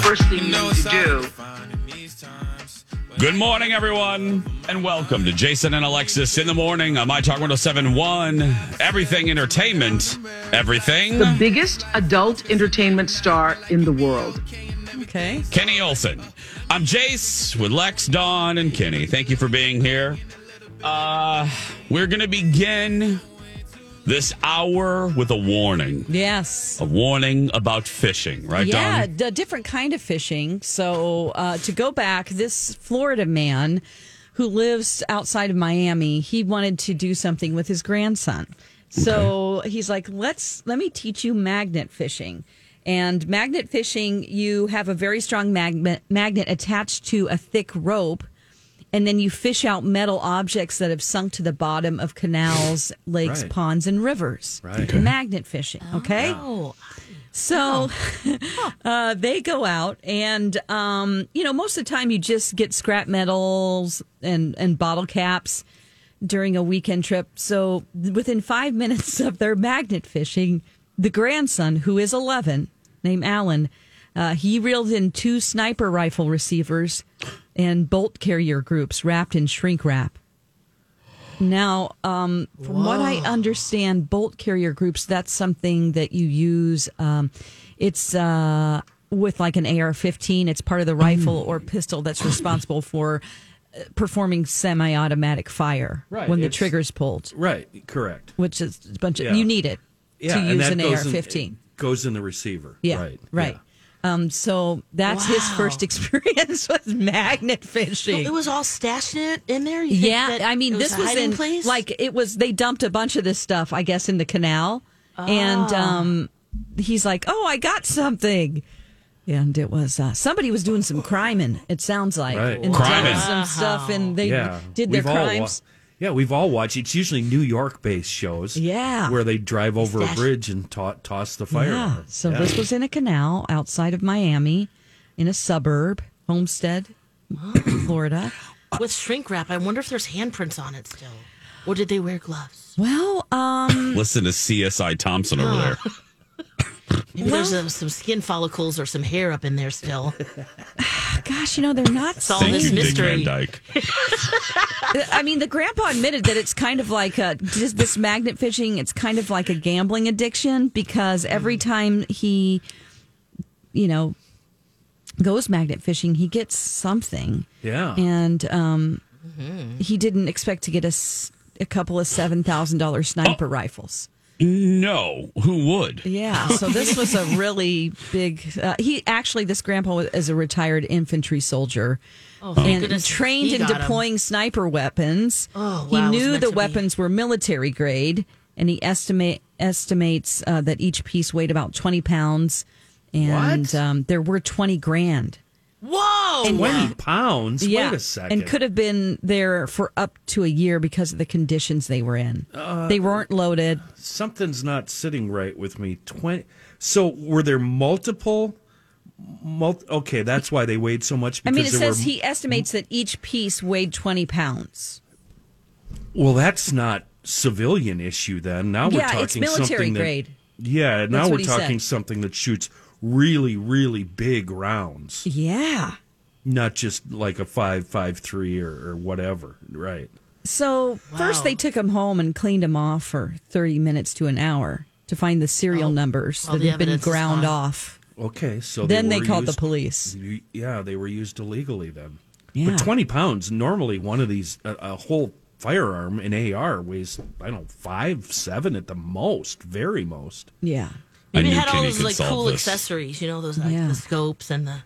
First thing you need to do. Good morning, everyone, and welcome to Jason and Alexis in the morning on My Talk 1071. Everything entertainment, everything. The biggest adult entertainment star in the world. Okay. Kenny Olson. I'm Jace with Lex, Dawn, and Kenny. Thank you for being here. Uh, we're going to begin this hour with a warning. Yes. A warning about fishing, right, yeah, a different kind of fishing. So uh, to go back, this Florida man who lives outside of Miami, he wanted to do something with his grandson. So he's like, let's let me teach you magnet fishing. And magnet fishing, you have a very strong magnet magnet attached to a thick rope, and then you fish out metal objects that have sunk to the bottom of canals, lakes, Right. ponds, and rivers. Right. Magnet fishing. Okay. Oh, So uh, they go out, and um, you know, most of the time you just get scrap metals and and bottle caps during a weekend trip. So within five minutes of their magnet fishing, the grandson, who is eleven, named Alan, uh, he reeled in two sniper rifle receivers and bolt carrier groups wrapped in shrink wrap. Now, um, from what I understand, bolt carrier groups, that's something that you use. Um, it's uh, with like an AR 15, it's part of the rifle or pistol that's responsible for uh, performing semi automatic fire Right, when the trigger's pulled, Right, correct. which is a bunch of, Yeah. you need it Yeah, to use an AR 15. goes in the receiver. Yeah, right, right. yeah. Um, so that's his first experience with magnet fishing. it was all stashed in, in there. You think Yeah, that I mean, it this was hiding in place. like it was. They dumped a bunch of this stuff, I guess, in the canal, and Ah. um, he's like, "Oh, I got something," and it was uh, somebody was doing some criming. It sounds like Right. and Criming. some stuff, and they yeah, did their We've all crimes. Yeah, we've all watched. It's usually New York-based shows. Yeah. where they drive over a bridge and ta- toss the fire. yeah. So Yeah. this was in a canal outside of Miami, in a suburb, Homestead, Florida. with shrink wrap. I wonder if there's handprints on it still, or did they wear gloves? Well, um, Listen to CSI Thompson over there. Maybe there's uh, some skin follicles or some hair up in there still. gosh, you know they're not. all this Dick mystery. Van Dyke. I mean, the grandpa admitted that it's kind of like a, just this magnet fishing. It's kind of like a gambling addiction because every time he, you know, goes magnet fishing, he gets something. Yeah. and um, he didn't expect to get a, a couple of seven thousand dollar sniper rifles. No, who would? Yeah, so this was a really big. Uh, he actually, this grandpa is a retired infantry soldier. Oh, and goodness trained he in got 'em. deploying sniper weapons. Oh, he wow, it was knew the to be. weapons were military grade, and he estimate estimates uh, that each piece weighed about twenty pounds, and What? um, there were twenty grand. Whoa! Twenty pounds. yeah, Wait a second. and could have been there for up to a year because of the conditions they were in. Uh, they weren't loaded. Something's not sitting right with me. Twenty. So were there multiple? Mul- okay, that's why they weighed so much. I mean, it there says were, he estimates that each piece weighed twenty pounds. Well, that's not civilian issue then. Now we're talking it's military something that- yeah, now That's we're talking said. something that shoots really, really big rounds, Yeah. not just like a five five three or, or whatever. Right. So first they took him home and cleaned him off for 30 minutes to an hour. to find the serial numbers that had been ground off. Okay, so Then they were called the police. Yeah, they were used illegally then. Yeah. But twenty pounds. Normally, one of these a, a whole firearm in AR weighs I don't know five seven at the most, very most. Yeah. Maybe I it knew had all those could like solve cool this. accessories, you know, those like Yeah. the scopes and the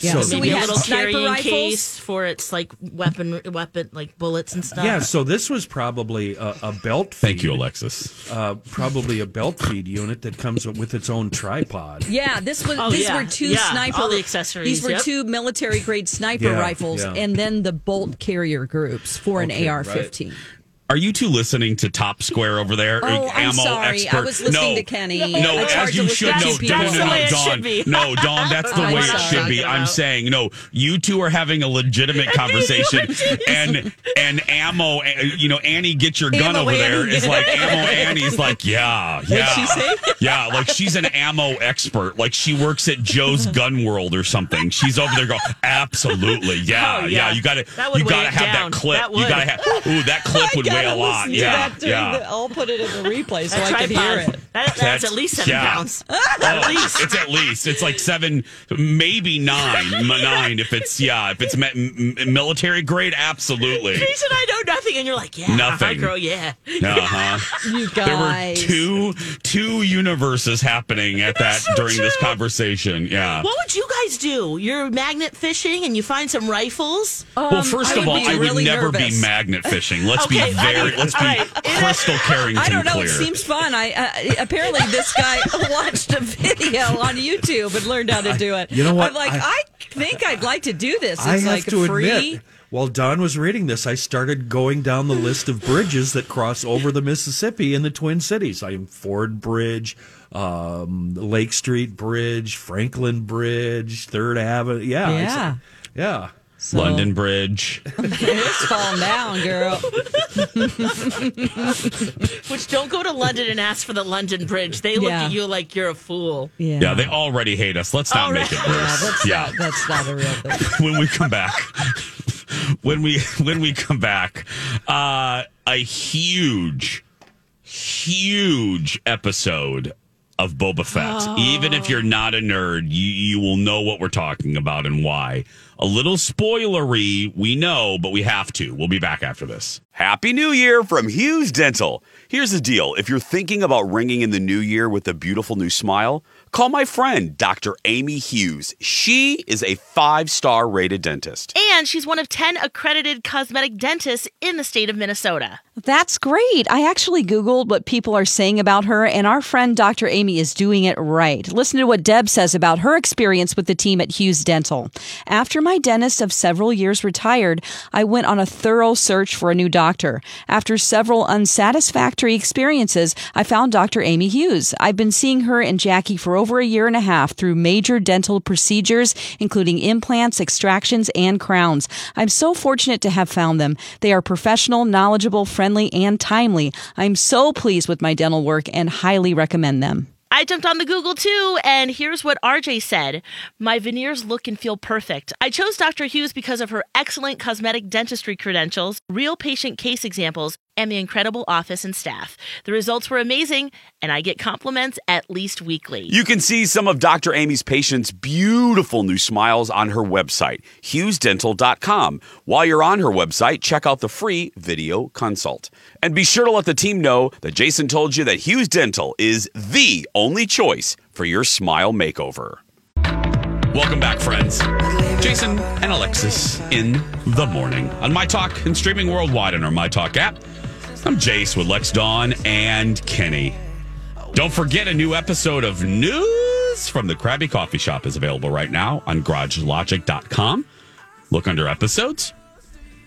Yeah. So- So, maybe we a had little sniper carrying rifles. case for its like weapon, weapon like bullets and stuff. Yeah, so this was probably a, a belt. Feed, Thank you, Alexis. Uh, probably a belt feed unit that comes with its own tripod. Yeah, this was Oh, these yeah. were two Yeah, sniper all the accessories, These were yep. two military grade sniper Yeah, rifles yeah. and then the bolt carrier groups for Okay, an AR-15. Are you two listening to Top Square over there? Oh, I'm Ammo sorry. expert? I was listening no. to Kenny. No, I tried as you should to know. two No, no, people. no, That's the way it Dawn. should be. No, Dawn, that's the I'm way it should be. I'm saying, no, you two are having a legitimate conversation, and and ammo, uh, you know, Annie, get your gun Ammo over there Annie. like ammo. Annie's like, yeah, yeah, she say? yeah, like she's an ammo expert. Like she works at Joe's Gun World or something. She's over there going, absolutely, yeah, Oh, yeah. yeah. You got to, you got to have down. that clip. That you got to have. Ooh, that clip would weigh a lot. to Yeah, that during yeah. the- I'll put it in the replay so That I can hear it. That, that's, That's- at least seven yeah. pounds. at least it's at least it's like seven, maybe nine, nine if it's yeah if it's me- m- military grade. Absolutely. Jason, I know nothing, and you're like, yeah, Nothing. girl, yeah. Uh huh. You There were two two universes happening at that so during this conversation. Yeah. What would you guys do? You're magnet fishing and you find some rifles. well, first I of would all, be I would really never be magnet fishing. Let's Okay, be I very, let's be right. crystal Carrington I don't know. clear. It seems fun. I uh, apparently this guy watched a video on YouTube and learned how to do it. You know what? I'm like, I, I- think I'd like to do this. It's I have like to free. admit, while Don was reading this, I started going down the list of bridges that cross over the Mississippi in the Twin Cities. I am Ford Bridge, um, Lake Street Bridge, Franklin Bridge, Third Avenue. Yeah, Yeah. yeah. So, London Bridge. It's falling down, girl. Which don't go to London and ask for the London Bridge. They look Yeah. at you like you're a fool. Yeah. Yeah, they already hate us. Let's not All make right. it Yeah, worse. that's Yeah. not that's not a real thing. when we come back when we when we come back uh a huge huge episode of Boba Fett. Even if you're not a nerd, you, you will know what we're talking about and why. A little spoilery, we know, but we have to. We'll be back after this. Happy New Year from Hughes Dental. Here's the deal if you're thinking about ringing in the new year with a beautiful new smile, call my friend, Dr. Amy Hughes. She is a five star rated dentist. And she's one of 10 accredited cosmetic dentists in the state of Minnesota. That's great. I actually Googled what people are saying about her, and our friend Dr. Amy is doing it right. Listen to what Deb says about her experience with the team at Hughes Dental. After my dentist of several years retired, I went on a thorough search for a new doctor. After several unsatisfactory experiences, I found Dr. Amy Hughes. I've been seeing her and Jackie for over a year and a half through major dental procedures, including implants, extractions, and crowns. I'm so fortunate to have found them. They are professional, knowledgeable, friendly, and timely. I'm so pleased with my dental work and highly recommend them. I jumped on the Google too, and here's what RJ said My veneers look and feel perfect. I chose Dr. Hughes because of her excellent cosmetic dentistry credentials, real patient case examples, and the incredible office and staff. The results were amazing, and I get compliments at least weekly. You can see some of Dr. Amy's patients' beautiful new smiles on her website, hughesdental.com. While you're on her website, check out the free video consult. And be sure to let the team know that Jason told you that Hughes Dental is the only choice for your smile makeover. Welcome back, friends. Jason and Alexis in the morning on My Talk and streaming worldwide on our My Talk app. I'm Jace with Lex Dawn and Kenny. Don't forget a new episode of News from the Krabby Coffee Shop is available right now on garagelogic.com. Look under episodes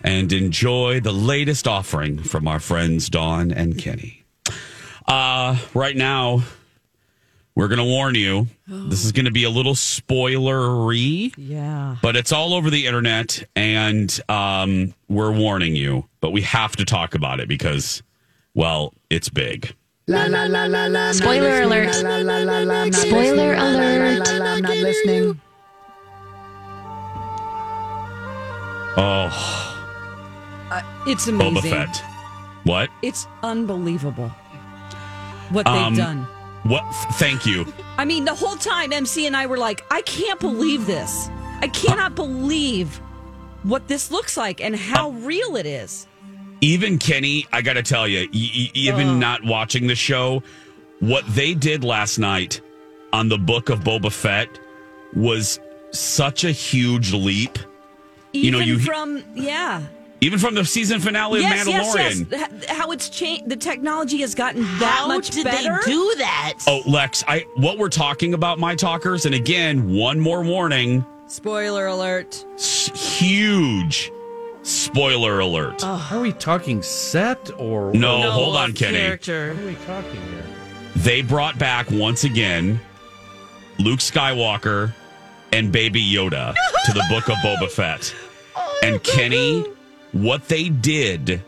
and enjoy the latest offering from our friends Dawn and Kenny. Uh, right now, we're going to warn you. This is going to be a little spoilery, Yeah. but it's all over the internet, and um, we're warning you. But we have to talk about it because, well, it's big. La, la, la, la, la, Spoiler alert. Spoiler alert. I'm not listening. Oh, It's Boba amazing. Fett. What? It's unbelievable what they've Um, done. What? Thank you. I mean, the whole time MC and I were like, I can't believe this. I cannot believe what this looks like and how uh, real it is. Even Kenny, I got to tell you, e- even oh. not watching the show, what they did last night on the book of Boba Fett was such a huge leap. Even You know, you- from yeah. Even from the season finale yes, of yes, Mandalorian. yes. H- How it's changed. The technology has gotten that How much did better. they do that? Oh, Lex, I what we're talking about, my talkers, and again, one more warning. Spoiler alert. s- huge spoiler alert. Are we talking set or No, No, hold uh, on, Kenny. Character. What are we talking here? They brought back once again Luke Skywalker and Baby Yoda to the book of Boba Fett. And Kenny, what they did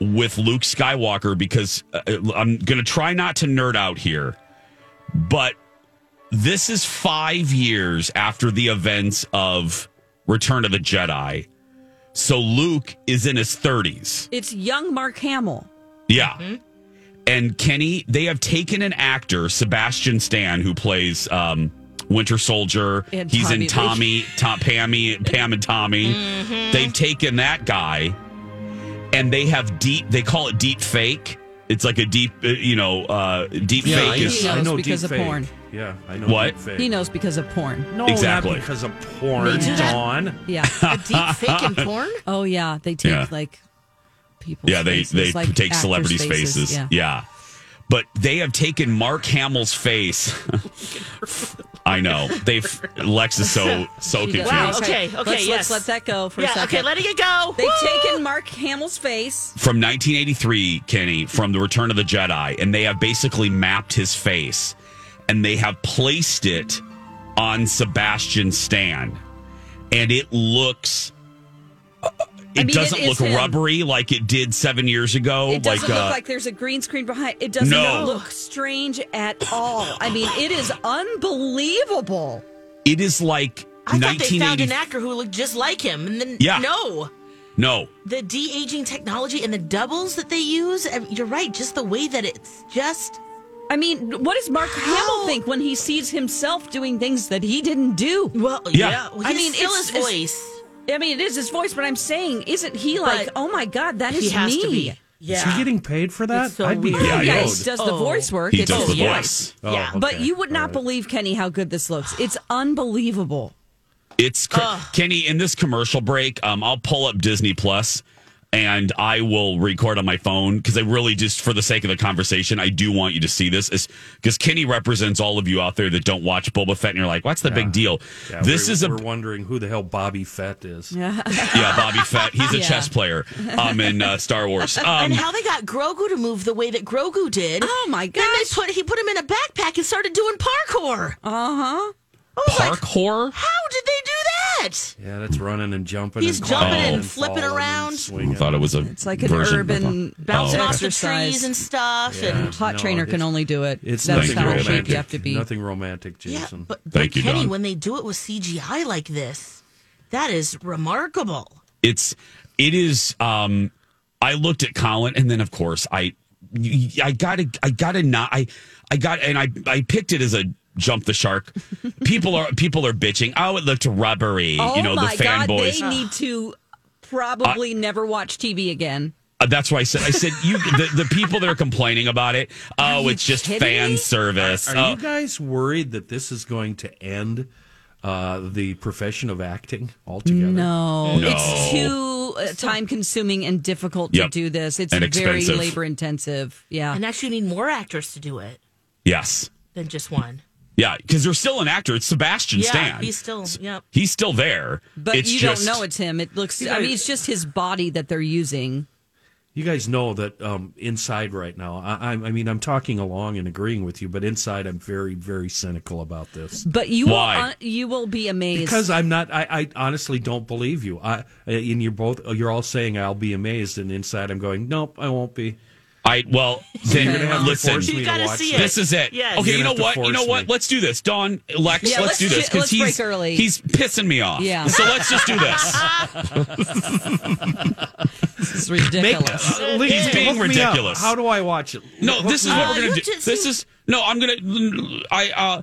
with Luke Skywalker, because uh, I'm going to try not to nerd out here, but this is five years after the events of Return of the Jedi. So Luke is in his 30s. It's young Mark Hamill. Yeah. And Kenny, they have taken an actor, Sebastian Stan, who plays um, Winter Soldier. And He's Tommy in Tommy, Tom, Pammy, Pam and Tommy. They've taken that guy, and they have deep. They call it deep fake. It's like a deep, uh, you know, uh, deep Yeah, fake I, is He knows I know because deep of fake. porn. Yeah, I know What? deep fake. He knows because of porn. No, Exactly. not because of porn, They? Dawn. Yeah. A deep fake in porn? Oh yeah. They take Yeah. like people's Yeah, they faces, they like take actors' celebrities' faces. Yeah. Yeah. But they have taken Mark Hamill's face. I know. They've Lex is so so She confused. Wow, okay, okay, let's, yes. let's let that go for a Yeah, second. okay, letting it go. They've Woo! taken Mark Hamill's face. From 1983, Kenny, from the Return of the Jedi, and they have basically mapped his face and they have placed it on Sebastian Stan. And it looks it I mean, doesn't is look him. rubbery like it did seven years ago. It doesn't like look uh, like there's a green screen behind. It doesn't No. look strange at all. I mean, it is unbelievable. it is like I thought they found an actor who looked just like him. And then, Yeah. no. No, The de aging technology and the doubles that they use, you're right, just the way that it's just. I mean, what does Mark Hamill think when he sees himself doing things that he didn't do? Well, Yeah. yeah. Well, I mean, still it's- his it's- voice. I mean, it is his voice, but I'm saying, isn't he like, But oh my god, that is he has me? to be. Is he getting paid for that? It's so I'd be weird. Yeah, he yeah, is. he does the Oh. voice work. he It's does the his yeah. voice. Oh, Yeah. But you would not All right. believe, Kenny, how good this looks. It's unbelievable. It's cr- Kenny in this commercial break. Um, I'll pull up Disney Plus and I will record on my phone because I really just for the sake of the conversation, I do want you to see this because Kenny represents all of you out there that don't watch Boba Fett and you're like, what's the big deal? Yeah, this we're, is a we're wondering who the hell Bobby Fett is. Yeah. yeah Bobby Fett. He's a Yeah. chess player um, in uh, Star Wars. Um, and how they got Grogu to move the way that Grogu did. Oh, my Then they put he put him in a backpack and started doing parkour. Uh huh. I was like, parkour. how did they do? Yeah, that's running and jumping. He's and jumping climbing and flipping falling and around. I thought it was a It's like an version urban Bouncing Oh, off the trees and stuff. Yeah. And Hot No, trainer can only do it. It's That's nothing the kind of romantic. shape you have to be. Nothing romantic, yeah, Jason. but, but Thank you, Kenny, Don. when they do it with CGI like this, that is remarkable. it's it is um i looked at colin and then of course i i gotta i gotta not i i got and i i picked it as a jump the shark people are people are bitching oh it looked rubbery Oh you know my the god, fanboys they need to probably never watch TV again. Uh, that's why i said i said you the, the people that are complaining about it oh you it's just kidding fan service Are Oh, you guys worried that this is going to end uh, the profession of acting altogether? No, No. it's too uh, time consuming and difficult to do this. It's And very expensive. labor intensive. Yeah. And actually, you need more actors to do it yes than just one. Yeah because there's still an actor it's sebastian Yeah, stan he's still. Yep. he's still there but it's you just, don't know it's him. It looks. You I mean, it's just his body that they're using. You guys know that um, inside right now, I, I I mean, I'm talking along and agreeing with you, but inside I'm very, very cynical about this. But you Why? will. Uh, you will be amazed Because I'm not, I, I honestly don't believe you. I, and you're both, you're all saying I'll be amazed, and inside I'm going, nope, I won't be. I well then You're gonna have to listen. force You to gotta watch see this. it. This is it. Yes. Okay, You're know what? You know what? me. Let's do this. Don, Lex, Yeah, let's, let's do this because he's break early. he's pissing me off. Yeah. So let's just do this. This is Make, ridiculous. uh, Lee, He's being hook ridiculous. How do I watch it? No, Hook this is me what we're gonna do. just- This is no. I'm gonna. I uh.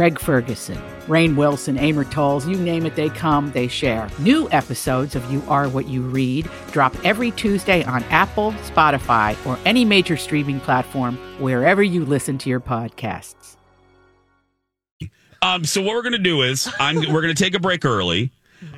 Craig Ferguson, Rainn Wilson, Amor Towles, you name it, they come, they share. New episodes of You Are What You Read drop every Tuesday on Apple, Spotify, or any major streaming platform wherever you listen to your podcasts. Um. So what we're gonna do is I'm we're gonna take a break early.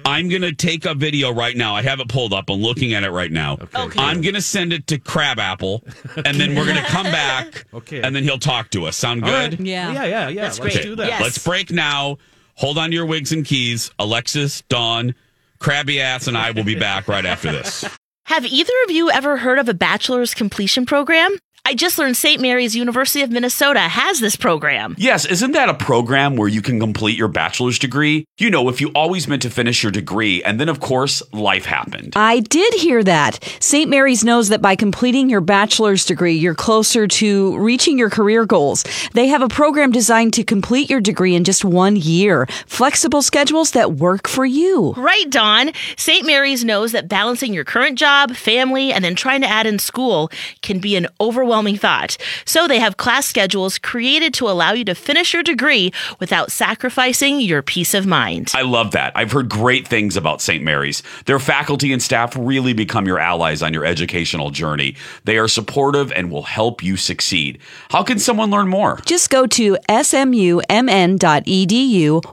I'm gonna take a video right now. I have it pulled up. I'm looking at it right now. Okay. I'm gonna send it to Crab Apple, and then we're gonna come back. Okay. And then he'll talk to us. Sound All good? right. Yeah. Yeah, yeah, yeah. That's Let's great. do that. Yes. Let's break now. Hold on to your wigs and keys. Alexis, Dawn, Crabby Ass, and I will be back right after this. Have either of you ever heard of a bachelor's completion program? I just learned St. Mary's University of Minnesota has this program. Yes, isn't that a program where you can complete your bachelor's degree? You know, if you always meant to finish your degree, and then of course, life happened. I did hear that. St. Mary's knows that by completing your bachelor's degree, you're closer to reaching your career goals. They have a program designed to complete your degree in just one year. Flexible schedules that work for you. Right, Dawn. St. Mary's knows that balancing your current job, family, and then trying to add in school can be an overwhelming thought. So they have class schedules created to allow you to finish your degree without sacrificing your peace of mind. I love that. I've heard great things about St. Mary's. Their faculty and staff really become your allies on your educational journey. They are supportive and will help you succeed. How can someone learn more? Just go to smumn.edu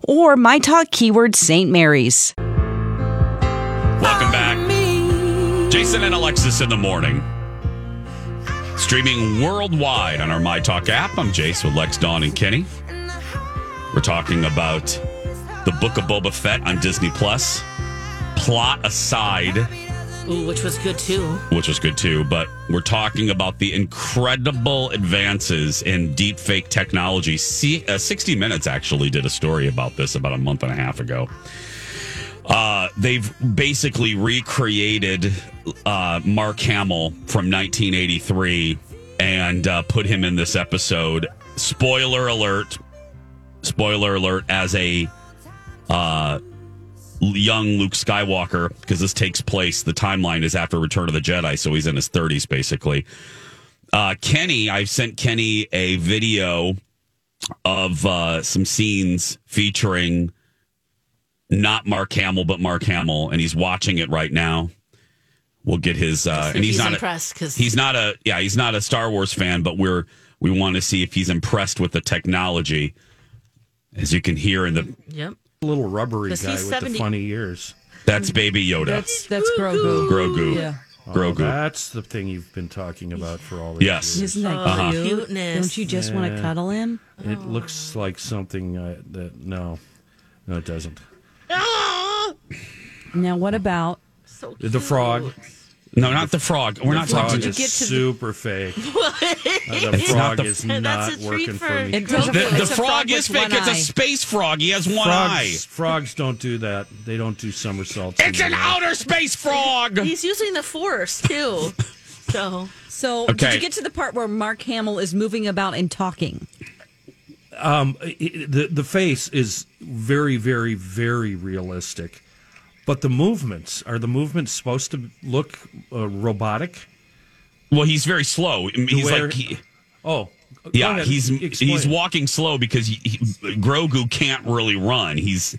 or my talk keyword St. Mary's. Welcome back. Jason and Alexis in the morning. Streaming worldwide on our My Talk app. I'm Jace with Lex, Dawn, and Kenny. We're talking about the Book of Boba Fett on Disney Plus. Plot aside, Ooh, which was good too. which was good too, but we're talking about the incredible advances in deep fake technology. See, uh, 60 Minutes actually did a story about this about a month and a half ago. Uh, they've basically recreated uh, Mark Hamill from 1983 and uh, put him in this episode. Spoiler alert! Spoiler alert! As a uh, young Luke Skywalker, because this takes place. The timeline is after Return of the Jedi, so he's in his 30s basically. Uh, Kenny, I've sent Kenny a video of uh, some scenes featuring not Mark Hamill, but Mark Hamill, and he's watching it right now. We'll get his, uh, and he's, he's not impressed, because he's not a, yeah, he's not a Star Wars fan, but we're we want to see if he's impressed with the technology. As you can hear in the, Yep. little rubbery guy with 70 the funny ears. that's Baby Yoda, That's that's Grogu. Grogu, Yeah. Grogu. Oh, that's the thing you've been talking about for all these Yes. years. Isn't that Uh-huh. cute? Cuteness. Don't you just want to cuddle him? It looks like something uh, that no, no, it doesn't. Now, what about So The frog. No, not the frog. We're not frog talking. is get to the- super fake. Uh, the It's not frog the- is That's not a treat working for, for- me. It does- The, the It's a frog, frog is fake. It's a space frog. He has one eye. Frogs, frogs don't do that. They don't do somersaults. It's an outer space frog. He's using the force too. So So, did you get to the part where Mark Hamill is moving about and talking? Um, the the face is very, very, very realistic, but the movements are the movements supposed to look uh, robotic? Well, he's very slow. He's Where- like, he, Oh, yeah, he's Explain. he's walking slow because he, he, Grogu can't really run. He's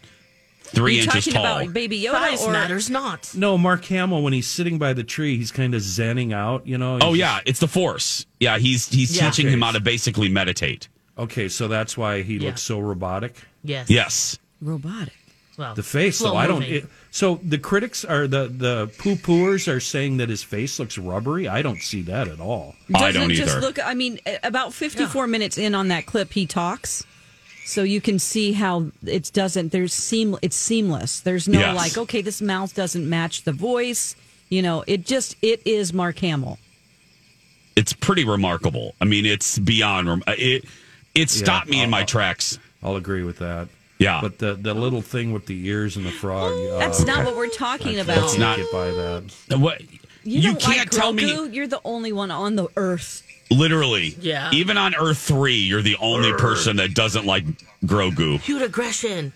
three Are you inches talking tall. about Baby Yoda size or matters not. No, Mark Hamill when he's sitting by the tree, he's kind of zenning out. You know. oh He's yeah, it's the Force. Yeah, he's he's Yeah. teaching him how to basically meditate. Okay, so that's why he Yeah. looks so robotic. Yes. Yes. robotic? Well, The face, slow though, I don't. It, so the critics are the the poo pooers are saying that his face looks rubbery. I don't see that at all. I Doesn't don't it just either. look. I mean, about fifty-four minutes in on that clip, he talks, so you can see how it doesn't. There's seam. It's seamless. There's no Yes. like, okay, this mouth doesn't match the voice. You know, it just it is Mark Hamill. it's pretty remarkable. I mean, it's beyond uh, it. It stopped me in I'll- my tracks. I'll agree with that. Yeah. But the the little thing with the ears and the frog. That's uh, not what we're talking I about. can't That's not- get by that. What You, you can't like tell me You're the only one on the earth. literally. Yeah. Even on Earth three, you're the only person that doesn't like Grogu. Cute aggression.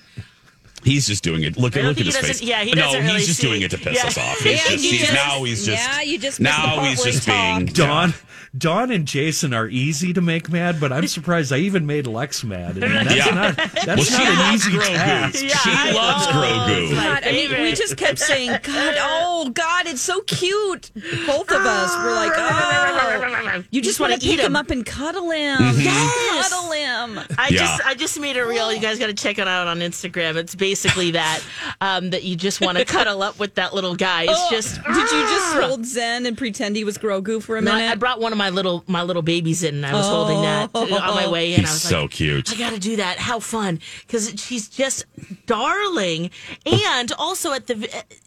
He's just doing it. Look, I don't look at his face. yeah, he no, doesn't he's really just see- doing it to piss yeah. us off. He's Yeah, just, he's just- now he's just yeah, you just now he's where he just being talked. Dawn, Dawn and Jason are easy to make mad, but I'm surprised I even made Lex mad. And that's Yeah. not that's Well, not an easy Grogu. task. She I loves know. Grogu. God, I mean, we just kept saying, God, oh, God, it's so cute. Both of us were like, oh, you just want wanna pick eat him him. up and cuddle him. Mm-hmm. Yes. Cuddle him. I Yeah. just I just made a reel. You guys got to check it out on Instagram. It's basically that um, that you just want to cuddle up with that little guy. It's just Did you just hold Zen and pretend he was Grogu for a minute? I I brought one of my little my little babies in, and I was holding that on my way in. He's I was so like, cute. I got to do that. How fun! Because she's just darling, and also at the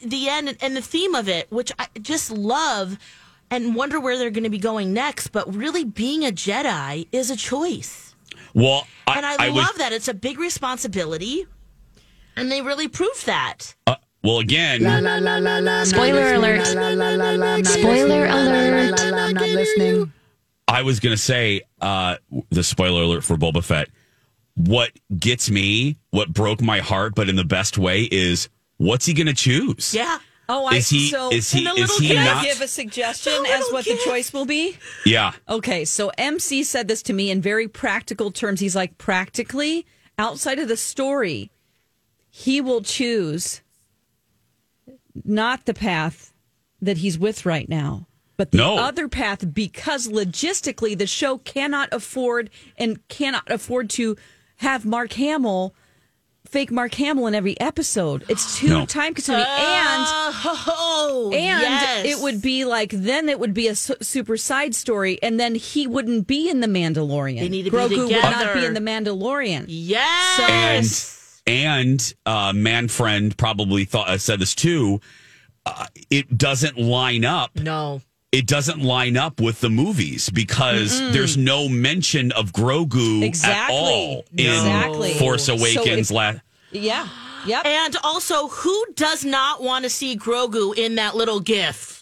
the end and the theme of it, which I just love, and wonder where they're going to be going next. But really, being a Jedi is a choice, Well, I, and I, I love was, that. It's a big responsibility, and they really proved that. uh, well, again, Spoiler alert. Spoiler alert. I'm not listening. I was going to say uh, the spoiler alert for Boba Fett. What gets me, what broke my heart, but in the best way, is what's he going to choose? Yeah. oh, I Is he? so is he? Is little he can not? I give a suggestion as little what kid. the choice will be? yeah. Okay, so MC said this to me in very practical terms. He's like, practically, outside of the story, he will choose not the path that he's with right now, but the No. other path because logistically the show cannot afford and cannot afford to have Mark Hamill fake Mark Hamill in every episode. It's too No. time consuming and Oh, and yes. it would be like then it would be a su- super side story, and then he wouldn't be in the Mandalorian. They need to be Grogu would not be in the Mandalorian. Yes. and and uh, man friend probably thought uh, said this too. Uh, it doesn't line up. no. It doesn't line up with the movies because there's no mention of Grogu Exactly. at all in Exactly. Force So Awakens. if- la- Yeah. Yep. And also, who does not want to see Grogu in that little gif?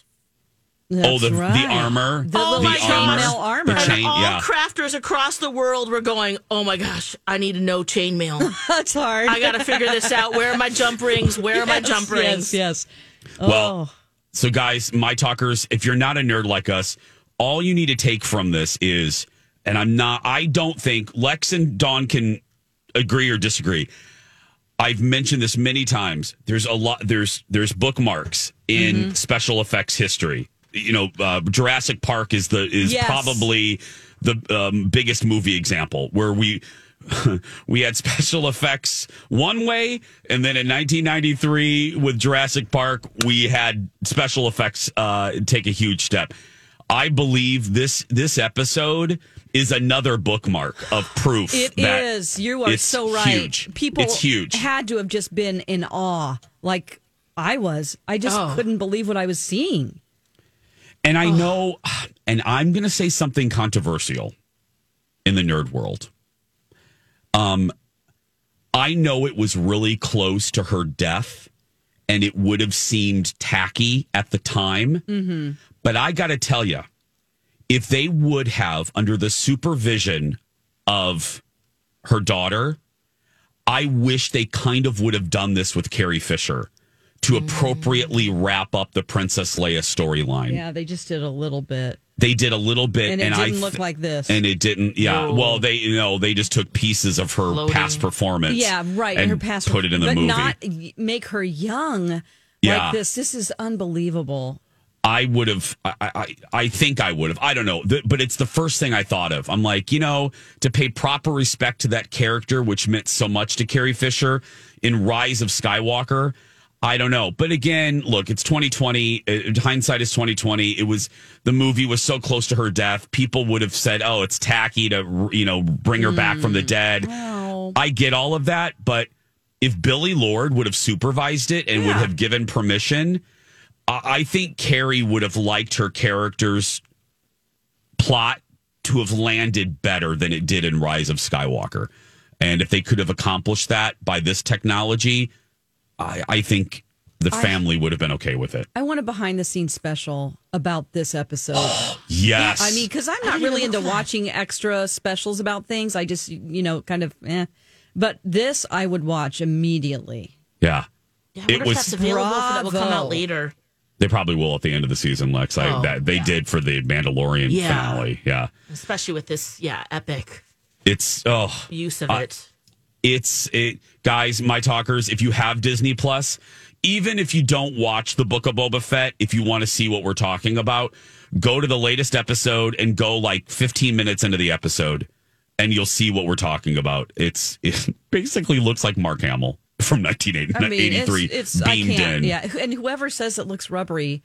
Oh, the That's the armor, The Oh little my armor, chainmail armor. the And all Yeah, crafters across the world were going, "Oh my gosh, I need to know chainmail. That's hard. I got to figure this out. Where are my jump rings? Where are my jump rings?" Yes. Yes. Well, Oh. so guys, my talkers, if you're not a nerd like us, all you need to take from this is, and I'm not, I don't think Lex and Dawn can agree or disagree. I've mentioned this many times. There's a lot. There's there's bookmarks in Mm-hmm. special effects history. You know, uh, Jurassic Park is the is Yes. probably the um, biggest movie example where we we had special effects one way, and then in 1993 with Jurassic Park, we had special effects uh, take a huge step. I believe this this episode is another bookmark of proof. It that is. You are it's so right. Huge. People it's huge. had to have just been in awe, like I was. I just Oh. couldn't believe what I was seeing. And I know, and I'm going to say something controversial in the nerd world. Um, I know it was really close to her death, and it would have seemed tacky at the time. Mm-hmm. But I got to tell you, if they would have, under the supervision of her daughter, I wish they kind of would have done this with Carrie Fisher to appropriately wrap up the Princess Leia storyline. Yeah, they just did a little bit, They did a little bit, and and, it I didn't th- look like this. and it didn't. Yeah, No. well, they you know they just took pieces of her Floating. past performance. yeah, right. and her past, put it in the but movie. not make her young Yeah. like this. This is unbelievable. I would have. I, I I think I would have. I don't know, Th- but it's the first thing I thought of. I'm like, you know, to pay proper respect to that character, which meant so much to Carrie Fisher in Rise of Skywalker. I don't know, but again, look, it's 2020. Uh, hindsight is 2020. It was the movie was so close to her death. People would have said, "Oh, it's tacky to you know bring her back from the dead." I get all of that, but if Billie Lourd would have supervised it and would have given permission, I I think Carrie would have liked her characters plot to have landed better than it did in Rise of Skywalker. And if they could have accomplished that by this technology, I, I think the I- family would have been okay with it. I want a behind the scenes special about this episode. Yes. I mean, because I'm not really into watching extra specials about things. I just, you know, kind of, eh. But this I would watch immediately. Yeah. Yeah, I wonder It if was- that's available if that will come out later. They probably will at the end of the season, Lex. I, Oh, that they did for the Mandalorian Yeah. finale. Yeah. Especially with this, yeah, epic It's, oh, use of Uh, it. It's it guys my talkers if you have disney plus even if you don't watch the book of boba fett if you want to see what we're talking about go to the latest episode and go like 15 minutes into the episode and you'll see what we're talking about it's it basically looks like mark hamill from I mean, 1983 it's, it's beamed in Yeah, and whoever says it looks rubbery,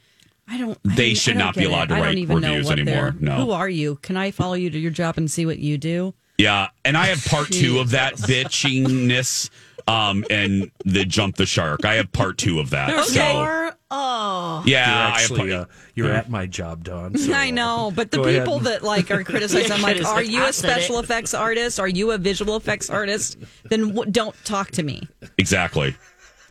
I don't. I They should don't not be allowed it. to I don't write reviews anymore. No. Who are you? Can I follow you to your job and see what you do? Yeah, and I have part two of that bitchingness, um, and the jump the shark. I have part two of that. So oh. yeah, You're I have actually, part- uh, you're yeah. at my job, Don. so, I know, but the go ahead. people that like are criticizing, I'm like, are you a special effects artist? Are you a visual effects artist? Then w- don't talk to me. Exactly.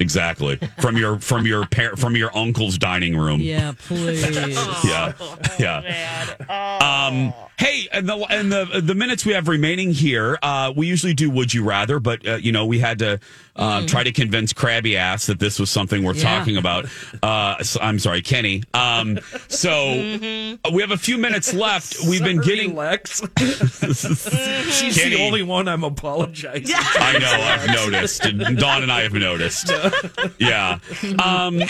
Exactly. From your from your par- from your uncle's dining room. Yeah, please. Yeah. Yeah. Um hey, and the and the the minutes we have remaining here, uh we usually do would you rather, but uh, you know, we had to uh, try to convince Krabby Ass that this was something worth Yeah. talking about. Uh so- I'm sorry, Kenny. Um so uh, we have a few minutes left. We've been getting Lex. She's Kenny. the only one I'm apologizing. I know, I've noticed. And Dawn and I have noticed. Yeah. Um,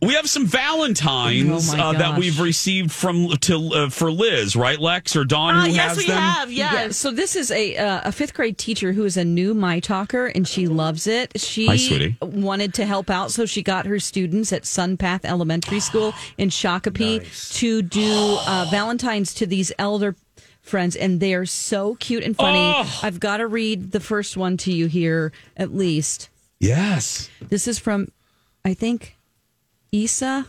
we have some Valentines Oh, uh, that we've received from to uh, for Liz, right, Lex or Dawn? Uh, who yes, has we them? have. Yeah, Yes. so this is a uh, a fifth grade teacher who is a new my talker and she loves it. She Hi, wanted to help out, so she got her students at Sunpath Elementary School in Shakopee to do uh, Valentines to these elder friends, and they are so cute and funny. Oh. I've got to read the first one to you here, at least. Yes. This is from, I think, Isa.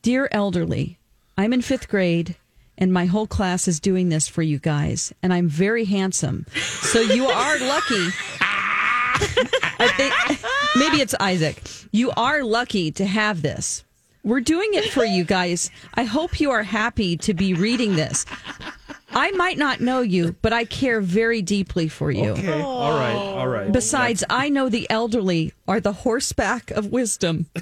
Dear elderly, I'm in fifth grade and my whole class is doing this for you guys, and I'm very handsome. So you are lucky. I think maybe it's Isaac. You are lucky to have this. We're doing it for you guys. I hope you are happy to be reading this. I might not know you, but I care very deeply for you. Okay. All right. All right. Besides, I know the elderly are the horseback of wisdom.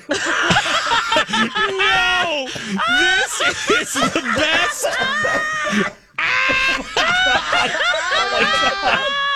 No, this is the best. Oh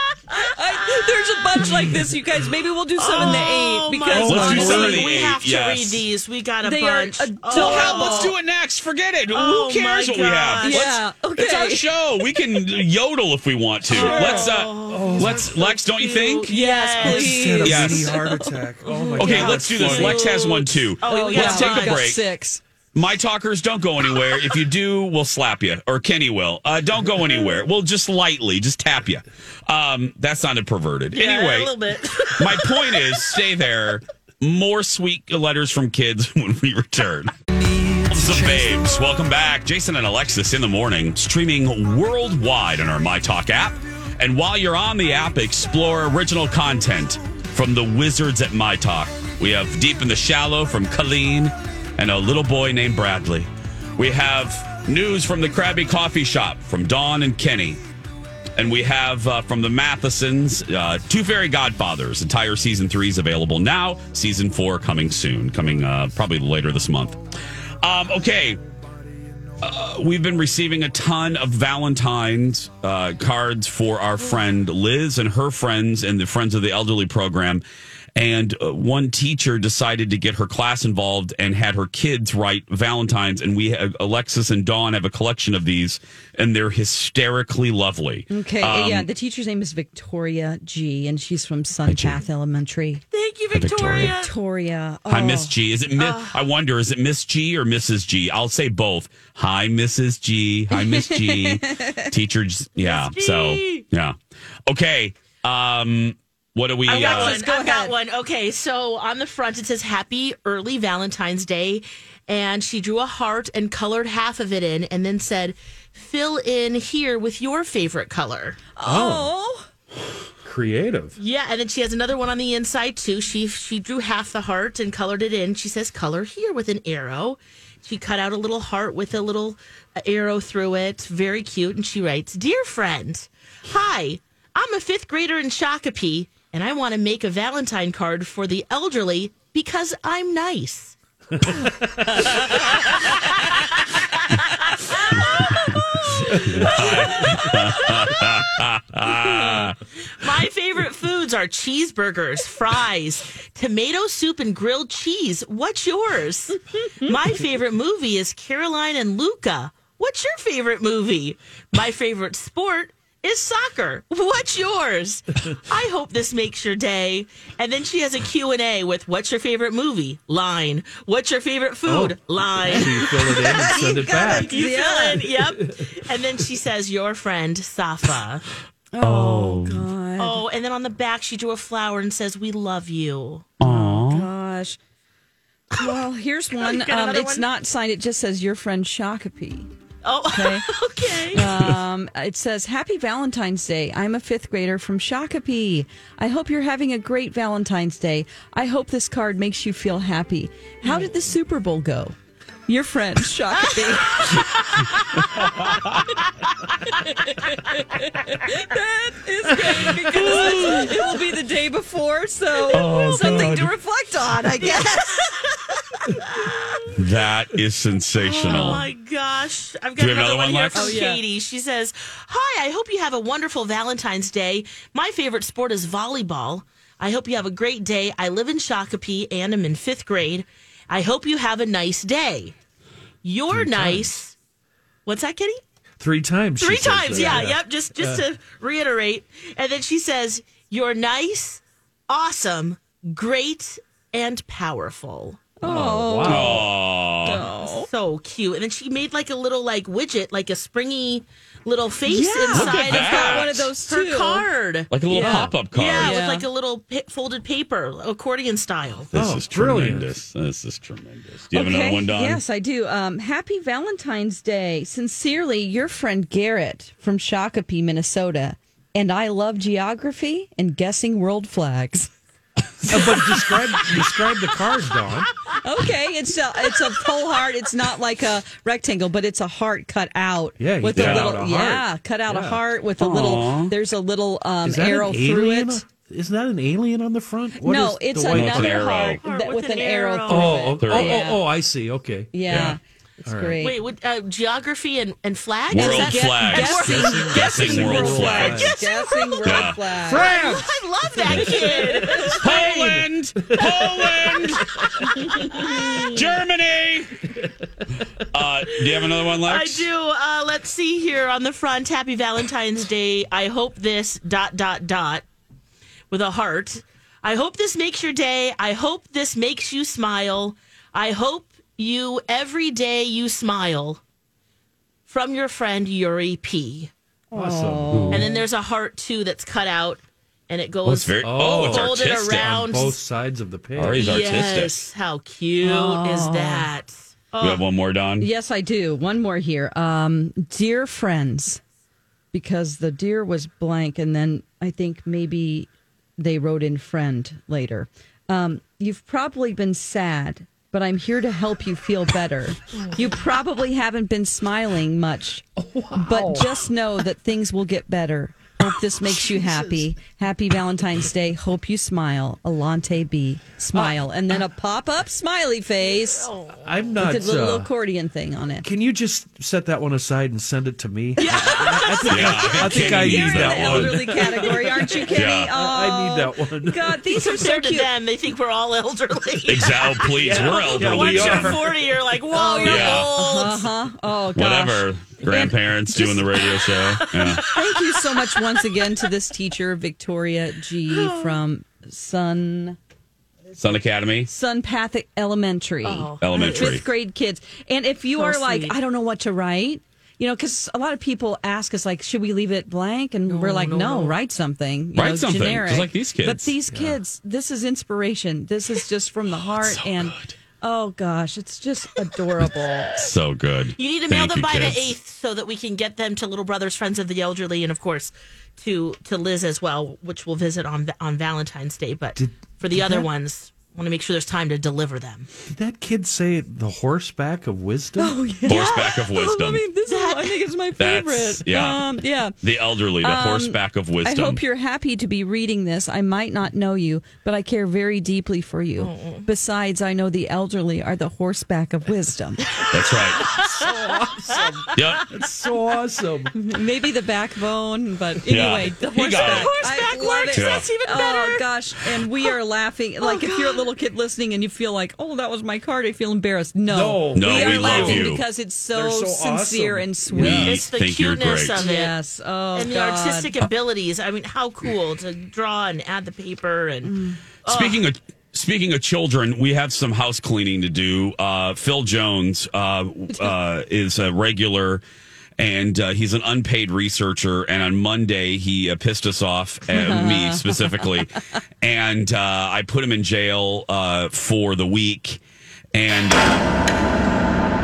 I, there's a bunch like this, you guys. Maybe we'll do seven in the my because Let's do God. seven to we eight, have to yes. read these. We got a They are bunch. adorable. So how, let's do it next. Forget it. Oh, Who cares what we have? Yeah, Let's- It's our show. We can yodel if we want to. Let's uh let's Lex, don't you think? yes, Instead please. of Yes. mini heart attack. Oh my Okay, God. let's do this. Lex has one too. Oh, we let's got take a break. Six. My talkers don't go anywhere. If you do, we'll slap you, or Kenny will. Uh, don't go anywhere. We'll just lightly, just tap you. Um, that sounded perverted. Yeah, anyway, a little bit. my point is, stay there. More sweet letters from kids when we return. The babes, welcome back. Jason and Alexis in the morning, streaming worldwide on our My Talk app. And while you're on the app, explore original content from the wizards at My Talk. We have Deep in the Shallow from Colleen and a little boy named Bradley. We have news from the Krabby Coffee Shop from Dawn and Kenny. And we have uh, from the Mathesons, uh, Two Fairy Godfathers. Entire season three is available now. Season four coming soon, coming uh, probably later this month. Um, okay. Uh, we've been receiving a ton of Valentine's uh, cards for our friend Liz and her friends and the Friends of the Elderly program. And uh, one teacher decided to get her class involved and had her kids write Valentine's. And we have Alexis and Dawn have a collection of these, and they're hysterically lovely. Okay, Um, yeah. The teacher's name is Victoria G, and she's from Sunpath Elementary. Thank you, Hi, Victoria. Victoria. Victoria. Hi, oh. Miss G. Is it? Mi- I wonder. Is it Miss G or Mrs. G? I'll say both. Hi, Mrs. G. Hi, Miss G. Teachers. Yeah. Miss So yeah. Okay. Um. What do we? I got Uh, one. I got one. Okay, so on the front it says "Happy Early Valentine's Day," and she drew a heart and colored half of it in, and then said, "Fill in here with your favorite color." Oh, Creative. Yeah, and then she has another one on the inside too. She she drew half the heart and colored it in. She says, "Color here with an arrow." She cut out a little heart with a little uh, arrow through it. Very cute. And she writes, "Dear friend, hi, I'm a fifth grader in Shakopee, and I want to make a Valentine card for the elderly because I'm nice." My favorite foods are cheeseburgers, fries, tomato soup, and grilled cheese. What's yours? My favorite movie is Caroline and Luca. What's your favorite movie? My favorite sport is soccer. What's yours? I hope this makes your day. And then she has a Q&A with what's your favorite movie? Line. What's your favorite food? Oh. Line. So you fill it in and send it back. You fill in, yep. And then she says, your friend, Safa. Oh. God. Oh, and then on the back, she drew a flower and says, "We love you." Oh, gosh. Well, here's one. Um, it's one? not signed. It just says your friend Shakopee. Oh, Okay. okay. Um, it says Happy Valentine's Day. I'm a fifth grader from Shakopee. I hope you're having a great Valentine's Day. I hope this card makes you feel happy. How did the Super Bowl go? Your friend Shakopee. that is great because it will be the day before, so Oh, something God. to reflect on, I guess. that is sensational. Oh my gosh. I've Do got you another another one one, here Lex? from Oh, yeah. Katie. She says, Hi, I hope you have a wonderful Valentine's Day. My favorite sport is volleyball. I hope you have a great day. I live in Shakopee and I'm in fifth grade. I hope you have a nice day. You're nice. What's that, Kitty? Three times. Three times, that, yeah, yep. Just just Yeah. to uh. reiterate. And then she says, You're nice, awesome, great, and powerful. Oh, wow. So cute. And then she made like a little like widget, like a springy little face Yeah. inside Look at of that. her, one of those her too. card. Like a little Yeah. pop-up card. Yeah, Yeah. with like a little pa- folded paper, accordion style. This Oh, is brilliant. tremendous. This is tremendous. Do you have another one, Dawn? Yes, I do. Um, happy Valentine's Day. Sincerely, your friend Garrett from Shakopee, Minnesota. And I love geography and guessing world flags. Uh, but describe describe the card, Dawn. Okay, it's a it's a full heart. It's not like a rectangle, but it's a heart cut out. Yeah, with a little a yeah, cut out a heart with a little. There's a little um, Is that arrow an through alien? it. Isn't that an alien on the front? What no, is it's white- It's an another arrow. heart, Heart with with an an arrow. arrow. through Oh, it. oh, oh, oh, I see. Okay. Yeah, it's All right. great. Wait, what, uh, geography and, and flags? World Is that- flags. Guessing, Guessing, guessing world world flags. flags. Guessing world Yeah. flags. France. I love that kid. Poland, Poland, Germany. Uh, do you have another one, left? I do. Uh, let's see here on the front. Happy Valentine's Day. I hope this dot dot dot with a heart. I hope this makes your day. I hope this makes you smile. I hope you every day you smile. From your friend Yuri P. Awesome. And then there's a heart too that's cut out, and it goes. Oh, it's very. Oh, it's Fold it artistic. around. Both sides of the page. Ari's artistic. yes, how cute is that? You have one more, Dawn. Yes, I do. One more here. Um, dear friends, because the dear was blank, and then I think maybe they wrote in friend later. Um, you've probably been sad, but I'm here to help you feel better. You probably haven't been smiling much, but just know that things will get better. Hope this makes you happy. Happy Valentine's Day. Hope you smile. Alante B. Smile. And then a pop up smiley face I'm not. with a little uh, accordion thing on it. can you just set that one aside and send it to me? I, I think, Yeah, I, think I Kenny need You're in that the one. elderly category, aren't you, Kenny? Yeah. I Oh, need that one. God, these are so Compared to cute. them, they think we're all elderly. Exactly. Please, Yeah. we're Yeah, elderly. Once we you're are. 40, you're like, whoa, you're Yeah. old. Uh-huh. Oh, gosh. Whatever. Grandparents doing the radio show. Yeah. Thank you so much once again to this teacher, Victoria G. from Sun Sun Academy. Sun Pathic Elementary. Oh. Elementary. Fifth grade kids. And if you So are like, sweet. I don't know what to write, you know, because a lot of people ask us like, should we leave it blank? And we're like, no, write something. you Write know, something, just generic. like these kids. But these kids, this is inspiration. This is just from the oh, heart, and oh gosh, it's just adorable. So good. You need to mail Thank them by kids. the eighth so that we can get them to Little Brothers Friends of the Elderly, and of course to to Liz as well, which we'll visit on on Valentine's Day. But for the other that- ones, want to make sure there's time to deliver them. Did that kid say the horseback of wisdom? Oh, Horseback of wisdom. Oh, I mean, this is I think it's my That's- favorite. yeah. um, yeah. The elderly, the Um, horseback of wisdom. I hope you're happy to be reading this. I might not know you, but I care very deeply for you. Besides, I know the elderly are the horseback of wisdom. That's right. so awesome. Yep. That's so awesome. Maybe the backbone, but Yeah. anyway, the horseback. it. Horseback I works. Yeah. That's even better. Oh gosh, and we are laughing. Like if you're a little kid listening and you feel like, "Oh, that was my card," I feel embarrassed. No, No. No, we are we love laughing you. because it's so, They're so sincere awesome. and sweet. We It's the think cuteness of it. Yes. Oh, and the God. artistic abilities. I mean, how cool to draw and add the paper and Speaking of speaking of children, we have some house cleaning to do. Uh, Phil Jones uh, uh, is a regular. And uh, he's an unpaid researcher. And on Monday, he uh, pissed us off, uh, me specifically. And uh, I put him in jail uh, for the week. And uh,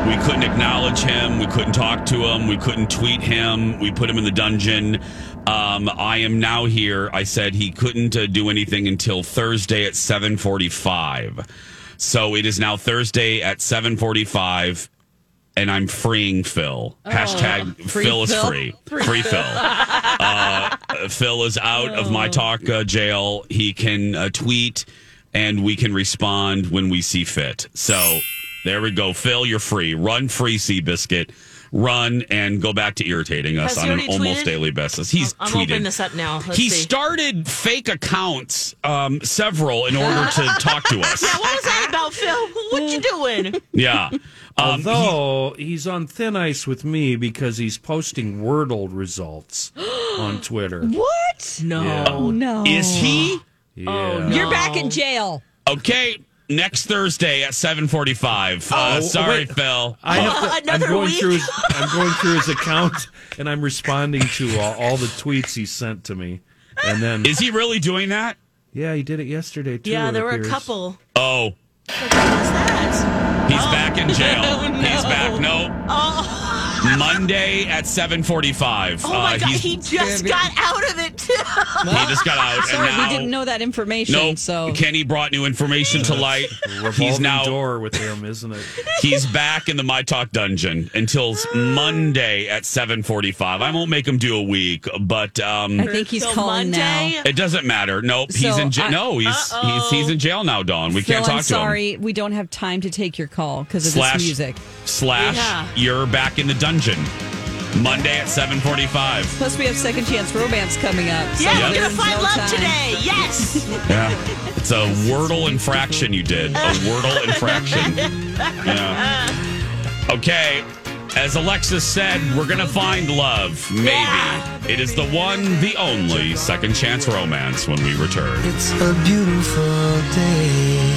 we couldn't acknowledge him. We couldn't talk to him. We couldn't tweet him. We put him in the dungeon. Um, I am now here. I said he couldn't uh, do anything until Thursday at 745. So it is now Thursday at 745 and I'm freeing Phil. Hashtag free Phil is Phil? free. Free, Phil. uh, Phil is out of my talk uh, jail. He can uh, tweet and we can respond when we see fit. So there we go. Phil, you're free. Run free, Seabiscuit. Run and go back to irritating us on an already almost tweeted? daily basis. He's I'm tweeted. opening this up now. Let's he see. started fake accounts, um, several, in order to talk to us. Yeah, what was that about, Phil? What you doing? Yeah. Um, Although he's on thin ice with me because he's posting Wordle results on Twitter. What? No. No. is he? Yeah. You're back in jail. Okay, next Thursday at seven forty-five. Uh, Oh, sorry, wait. Phil. I have to, I'm going week? through his I'm going through his account and I'm responding to uh, all the tweets he sent to me. And then Is he really doing that? yeah, he did it yesterday too. Yeah, there were a couple. Oh, What was that? he's back in jail. He's back. No, Oh, Monday at seven forty-five. oh my God. He just got out of it, too. he just got out, Sorry, and now we didn't know that information. No, so Kenny brought new information to light. Revolving He's now door with him, isn't it? he's back in the My Talk dungeon until Monday at seven forty-five. I won't make him do a week, but um, I think he's Till calling Monday? now. It doesn't matter. Nope, he's in jail. No, he's, he's he's in jail now, Dawn. We Phil, can't talk I'm to him. sorry, we don't have time to take your call because of Slash this music. Slash Yeah. you're back in the dungeon. Monday at seven forty-five. Plus, we have second chance romance coming up. so Yeah, we're going to find no love time. today. Yes. Yeah, it's a Wordle infraction you did. A Wordle infraction. Yeah. Okay. As Alexis said, we're gonna find love. Maybe Yeah. it is the one, the only second chance romance when we return. It's a beautiful day.